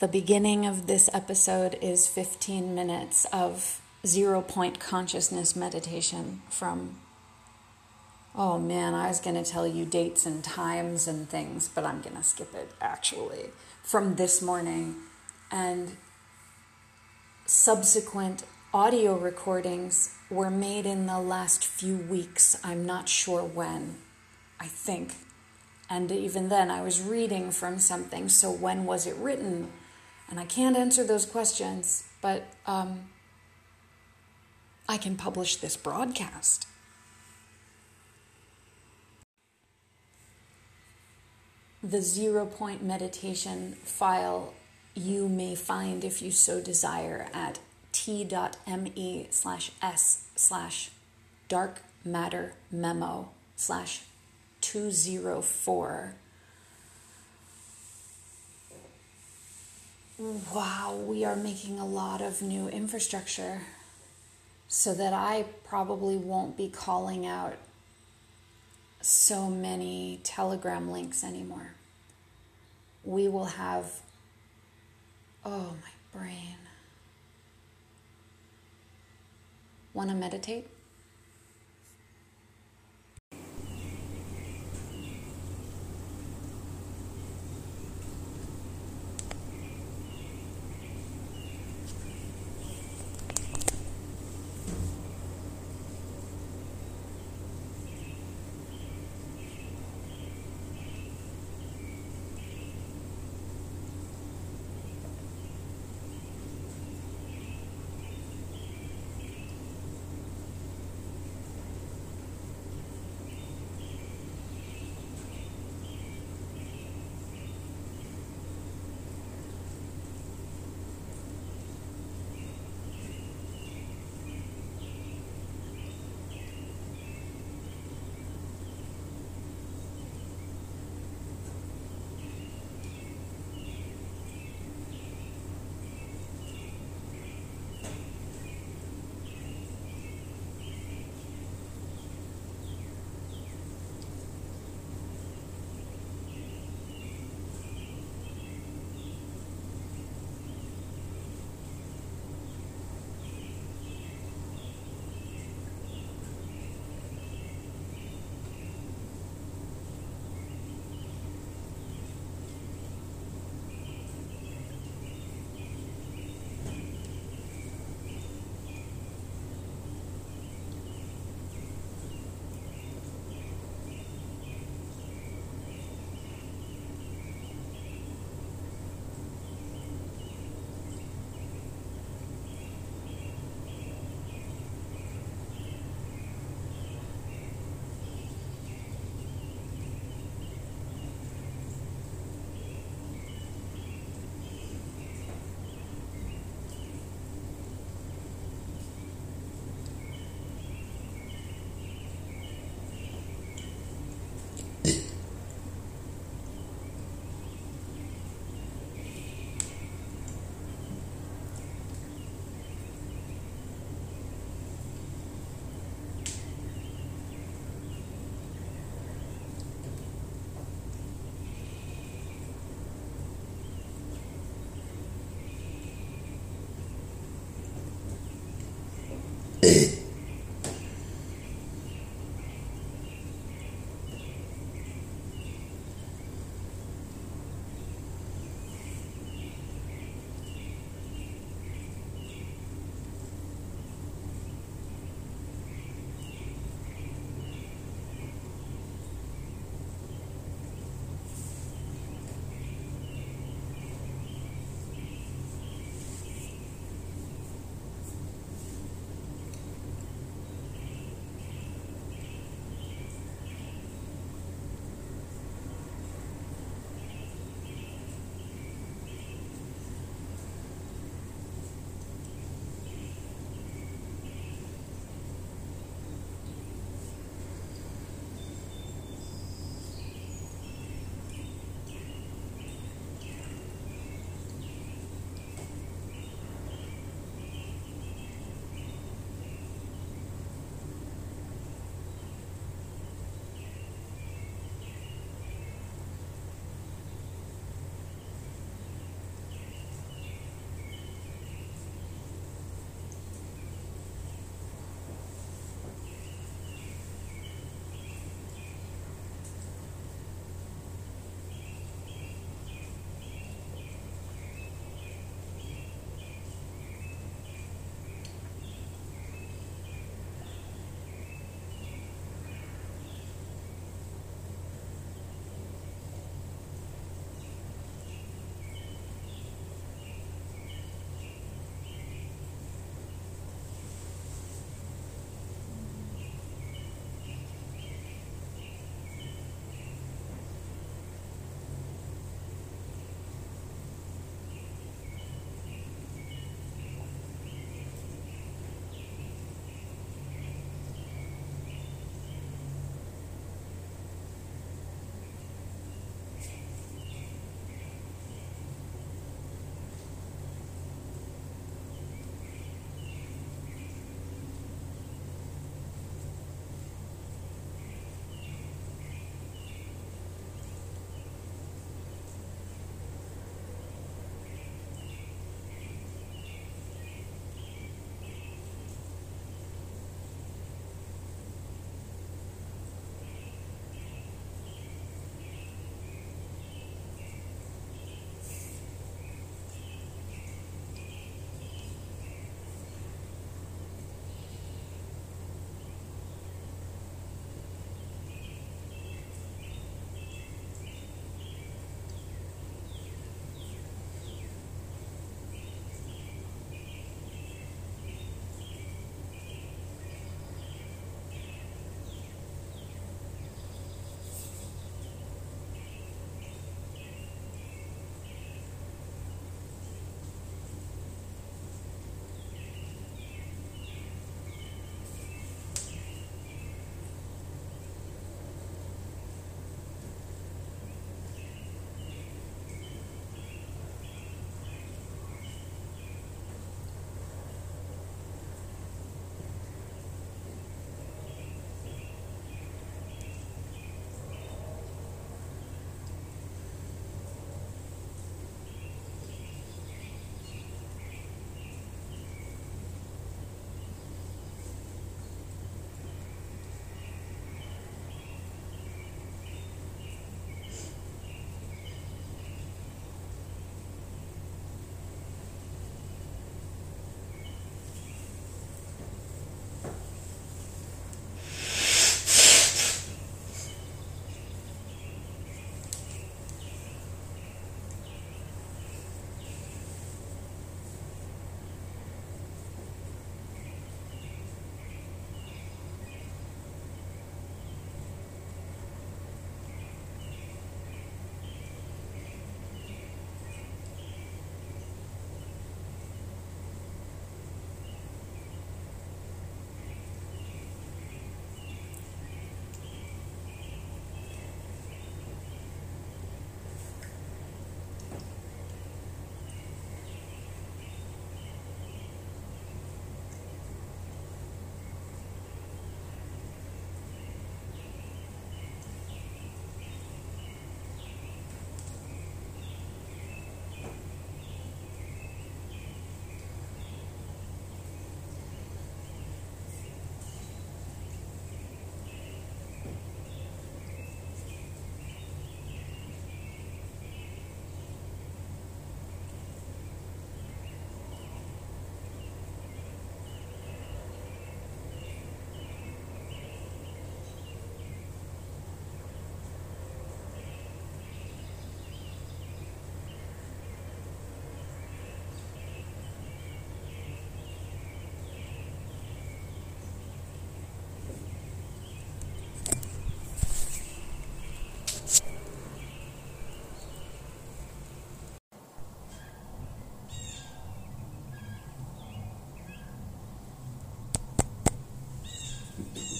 The beginning of this episode is 15 minutes of zero point consciousness meditation from. Oh man, I was going to tell you dates and times and things, but I'm going to skip it actually. From this morning. And subsequent audio recordings were made in the last few weeks. I'm not sure when. I think. And even then, I was reading from something. So, when was it written? And I can't answer those questions, but um, I can publish this broadcast. The zero point meditation file you may find, if you so desire, at t.me slash s slash dark matter memo slash 204. Wow, we are making a lot of new infrastructure so that I probably won't be calling out so many Telegram links anymore. We will have, oh, my brain. Want to meditate?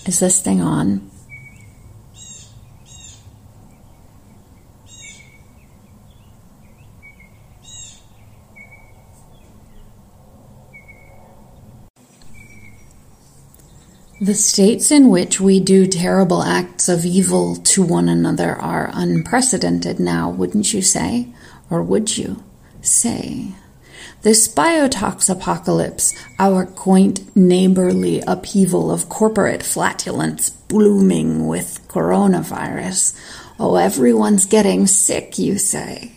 Is this thing on? The states in which we do terrible acts of evil to one another are unprecedented now, wouldn't you say? Or would you say? This biotox apocalypse, our quaint neighborly upheaval of corporate flatulence blooming with coronavirus. Oh, everyone's getting sick, you say.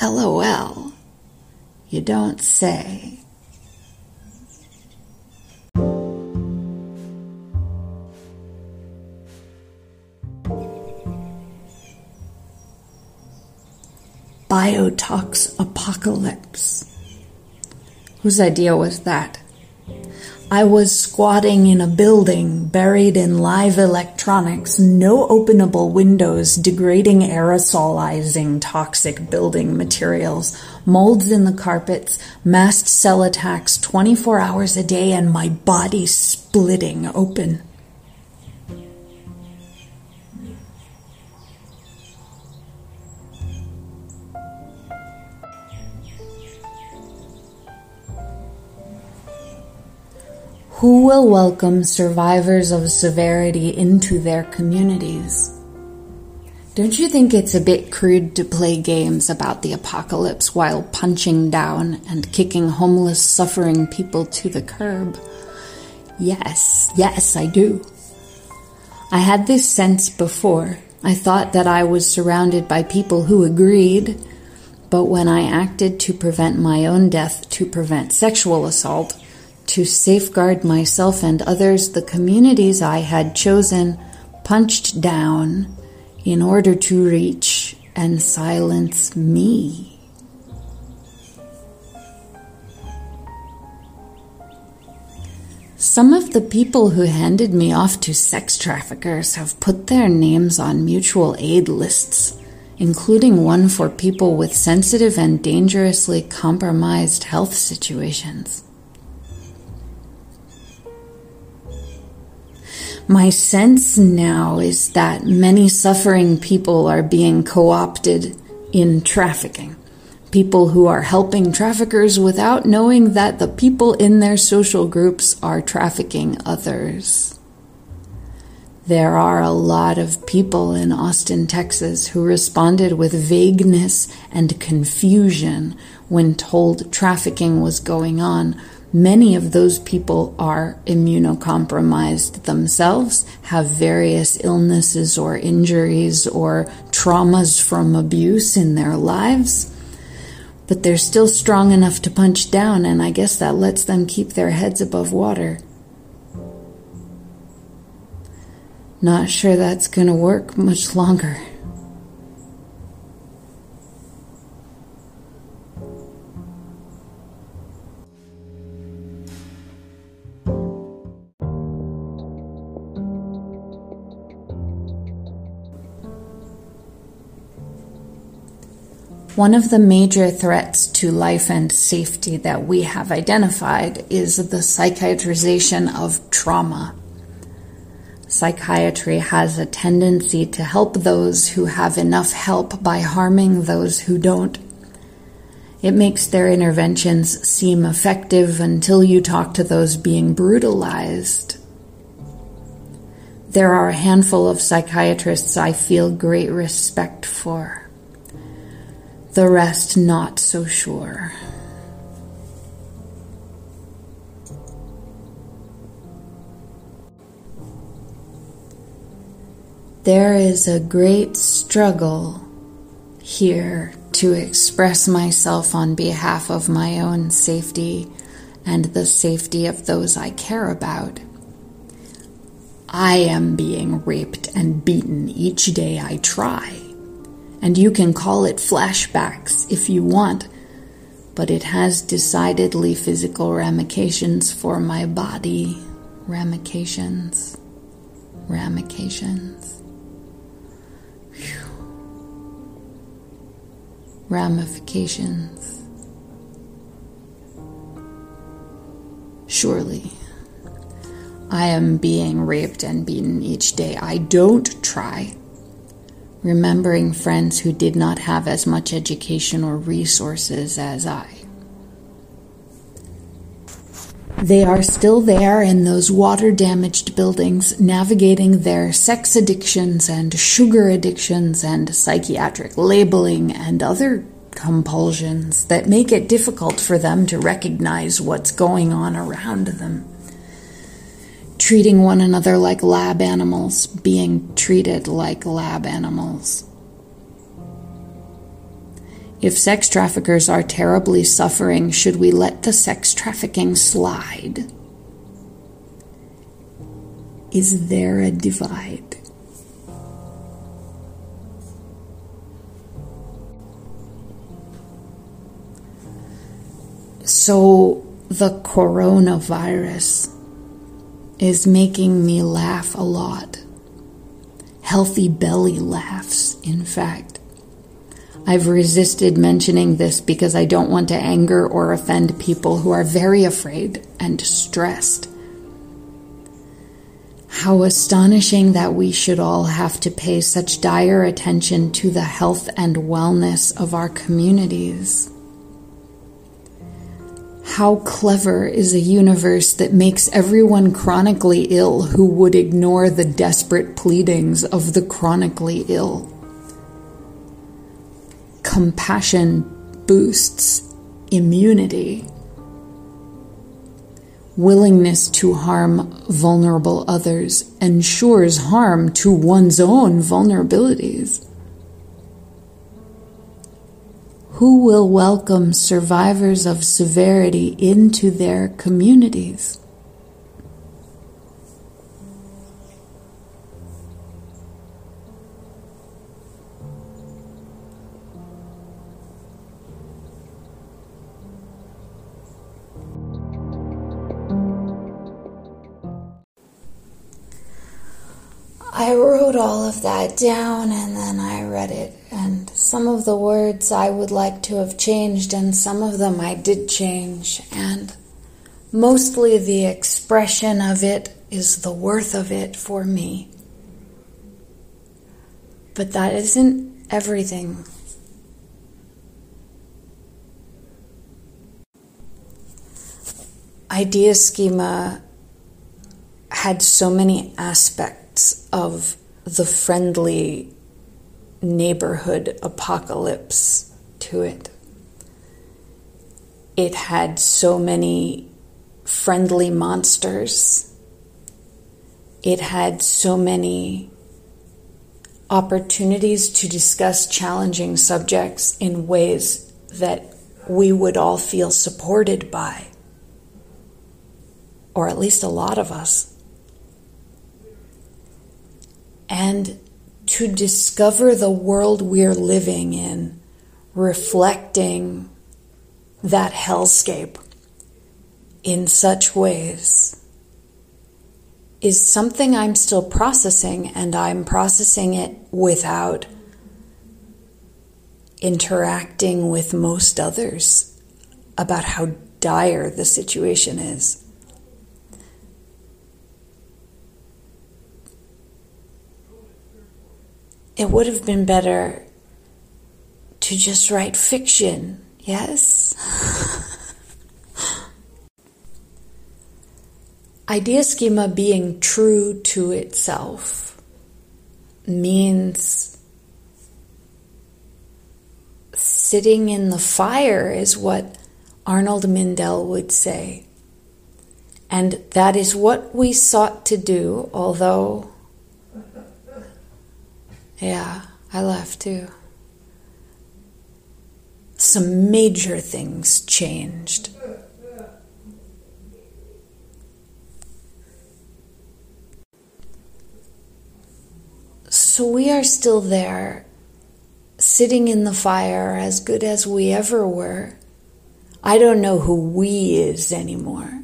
LOL. You don't say. biotox apocalypse. Whose idea was that? I was squatting in a building buried in live electronics, no openable windows, degrading aerosolizing toxic building materials, molds in the carpets, massed cell attacks 24 hours a day, and my body splitting open. Who will welcome survivors of severity into their communities? Don't you think it's a bit crude to play games about the apocalypse while punching down and kicking homeless, suffering people to the curb? Yes, yes, I do. I had this sense before. I thought that I was surrounded by people who agreed, but when I acted to prevent my own death to prevent sexual assault, to safeguard myself and others, the communities I had chosen punched down in order to reach and silence me. Some of the people who handed me off to sex traffickers have put their names on mutual aid lists, including one for people with sensitive and dangerously compromised health situations. My sense now is that many suffering people are being co opted in trafficking. People who are helping traffickers without knowing that the people in their social groups are trafficking others. There are a lot of people in Austin, Texas who responded with vagueness and confusion when told trafficking was going on Many of those people are immunocompromised themselves, have various illnesses or injuries or traumas from abuse in their lives, but they're still strong enough to punch down, and I guess that lets them keep their heads above water. Not sure that's going to work much longer. One of the major threats to life and safety that we have identified is the psychiatrization of trauma. Psychiatry has a tendency to help those who have enough help by harming those who don't. It makes their interventions seem effective until you talk to those being brutalized. There are a handful of psychiatrists I feel great respect for the rest not so sure. There is a great struggle here to express myself on behalf of my own safety and the safety of those I care about. I am being raped and beaten each day I try and you can call it flashbacks if you want, but it has decidedly physical ramifications for my body. Ramifications. Ramifications. Ramifications. Surely. I am being raped and beaten each day. I don't try. Remembering friends who did not have as much education or resources as I. They are still there in those water damaged buildings, navigating their sex addictions and sugar addictions and psychiatric labeling and other compulsions that make it difficult for them to recognize what's going on around them. Treating one another like lab animals, being treated like lab animals. If sex traffickers are terribly suffering, should we let the sex trafficking slide? Is there a divide? So, the coronavirus is making me laugh a lot. Healthy belly laughs, in fact. I've resisted mentioning this because I don't want to anger or offend people who are very afraid and stressed. How astonishing that we should all have to pay such dire attention to the health and wellness of our communities. How clever is a universe that makes everyone chronically ill who would ignore the desperate pleadings of the chronically ill? compassion boosts immunity. Willingness to harm vulnerable others ensures harm to one's own vulnerabilities. Who will welcome survivors of severity into their communities? I wrote all of that down and then I read it. And some of the words I would like to have changed, and some of them I did change. And mostly the expression of it is the worth of it for me. But that isn't everything. Idea schema had so many aspects of the friendly neighborhood apocalypse to it. It had so many friendly monsters. It had so many opportunities to discuss challenging subjects in ways that we would all feel supported by, or at least a lot of us and to discover the world we're living in, reflecting that hellscape in such ways is something I'm still processing, and I'm processing it without interacting with most others about how dire the situation is. It would have been better to just write fiction, yes? Idea schema being true to itself means sitting in the fire, is what Arnold Mindell would say. And that is what we sought to do, although yeah, I left too. Some major things changed. So we are still there, sitting in the fire as good as we ever were. I don't know who we is anymore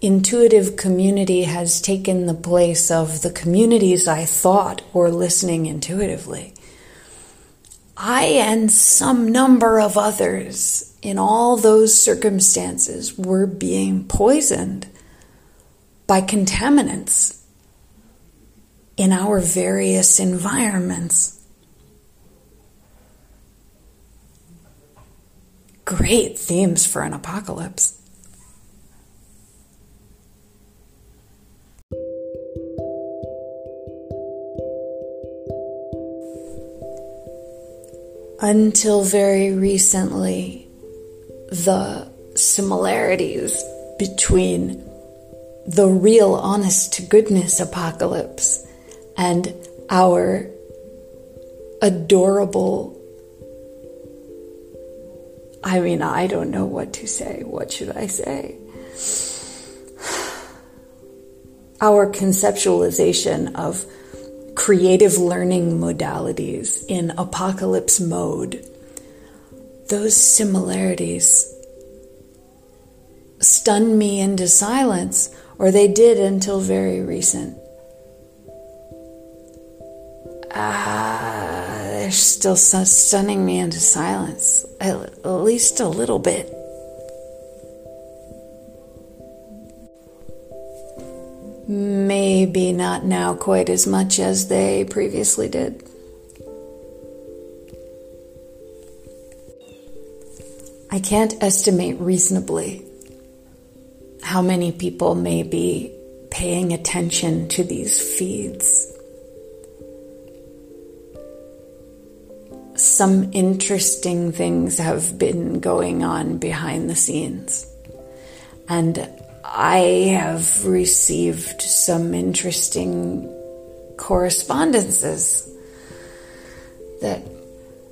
intuitive community has taken the place of the communities I thought were listening intuitively. I and some number of others in all those circumstances were being poisoned by contaminants in our various environments. Great themes for an apocalypse. Until very recently, the similarities between the real honest to goodness apocalypse and our adorable I mean, I don't know what to say. What should I say? Our conceptualization of creative learning modalities in apocalypse mode, those similarities stun me into silence, or they did until very recent. Ah, they're still stunning me into silence, at least a little bit. Maybe not now quite as much as they previously did. I can't estimate reasonably how many people may be paying attention to these feeds. Some interesting things have been going on behind the scenes. And I have received some interesting correspondences that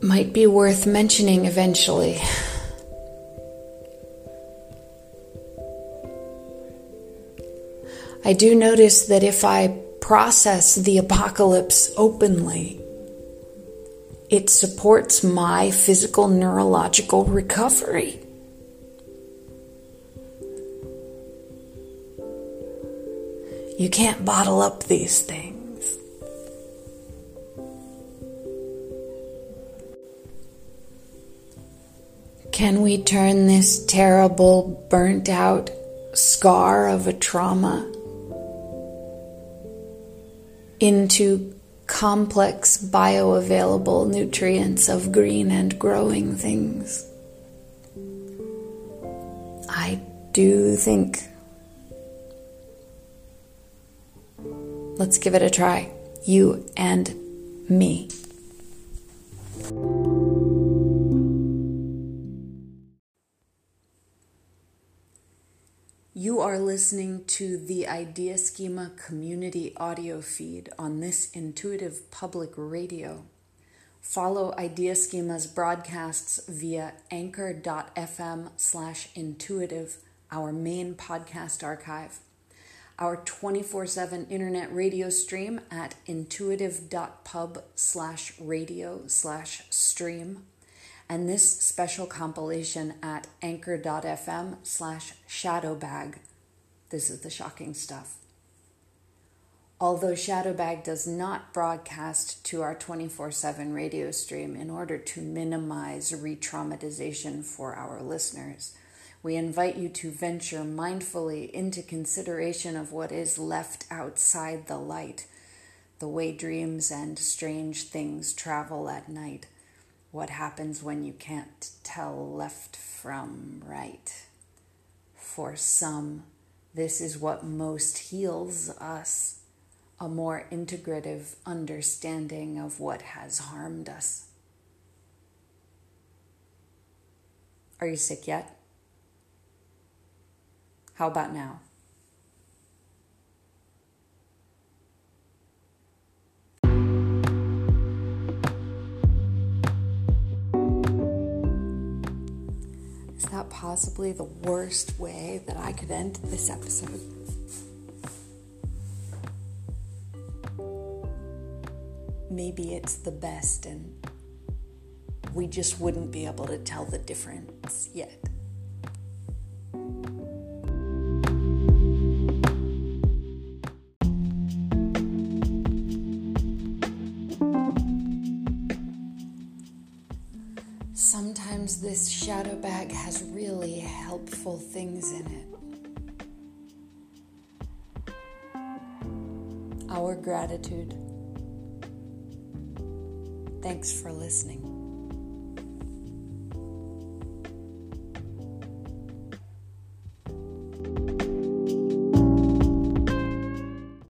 might be worth mentioning eventually. I do notice that if I process the apocalypse openly, it supports my physical neurological recovery. You can't bottle up these things. Can we turn this terrible, burnt out scar of a trauma into complex bioavailable nutrients of green and growing things. I do think. Let's give it a try. You and me. You are listening to the Idea Schema community audio feed on this intuitive public radio. Follow Idea Schema's broadcasts via anchor.fm slash intuitive, our main podcast archive. Our 24 7 internet radio stream at intuitive.pub slash radio slash stream and this special compilation at anchor.fm slash shadowbag. This is the shocking stuff. Although Shadowbag does not broadcast to our 24 7 radio stream in order to minimize re traumatization for our listeners, we invite you to venture mindfully into consideration of what is left outside the light, the way dreams and strange things travel at night what happens when you can't tell left from right. For some, this is what most heals us a more integrative understanding of what has harmed us. Are you sick yet? How about now? Is that possibly the worst way that I could end this episode? Maybe it's the best, and we just wouldn't be able to tell the difference yet. things in it. Our gratitude. Thanks for listening.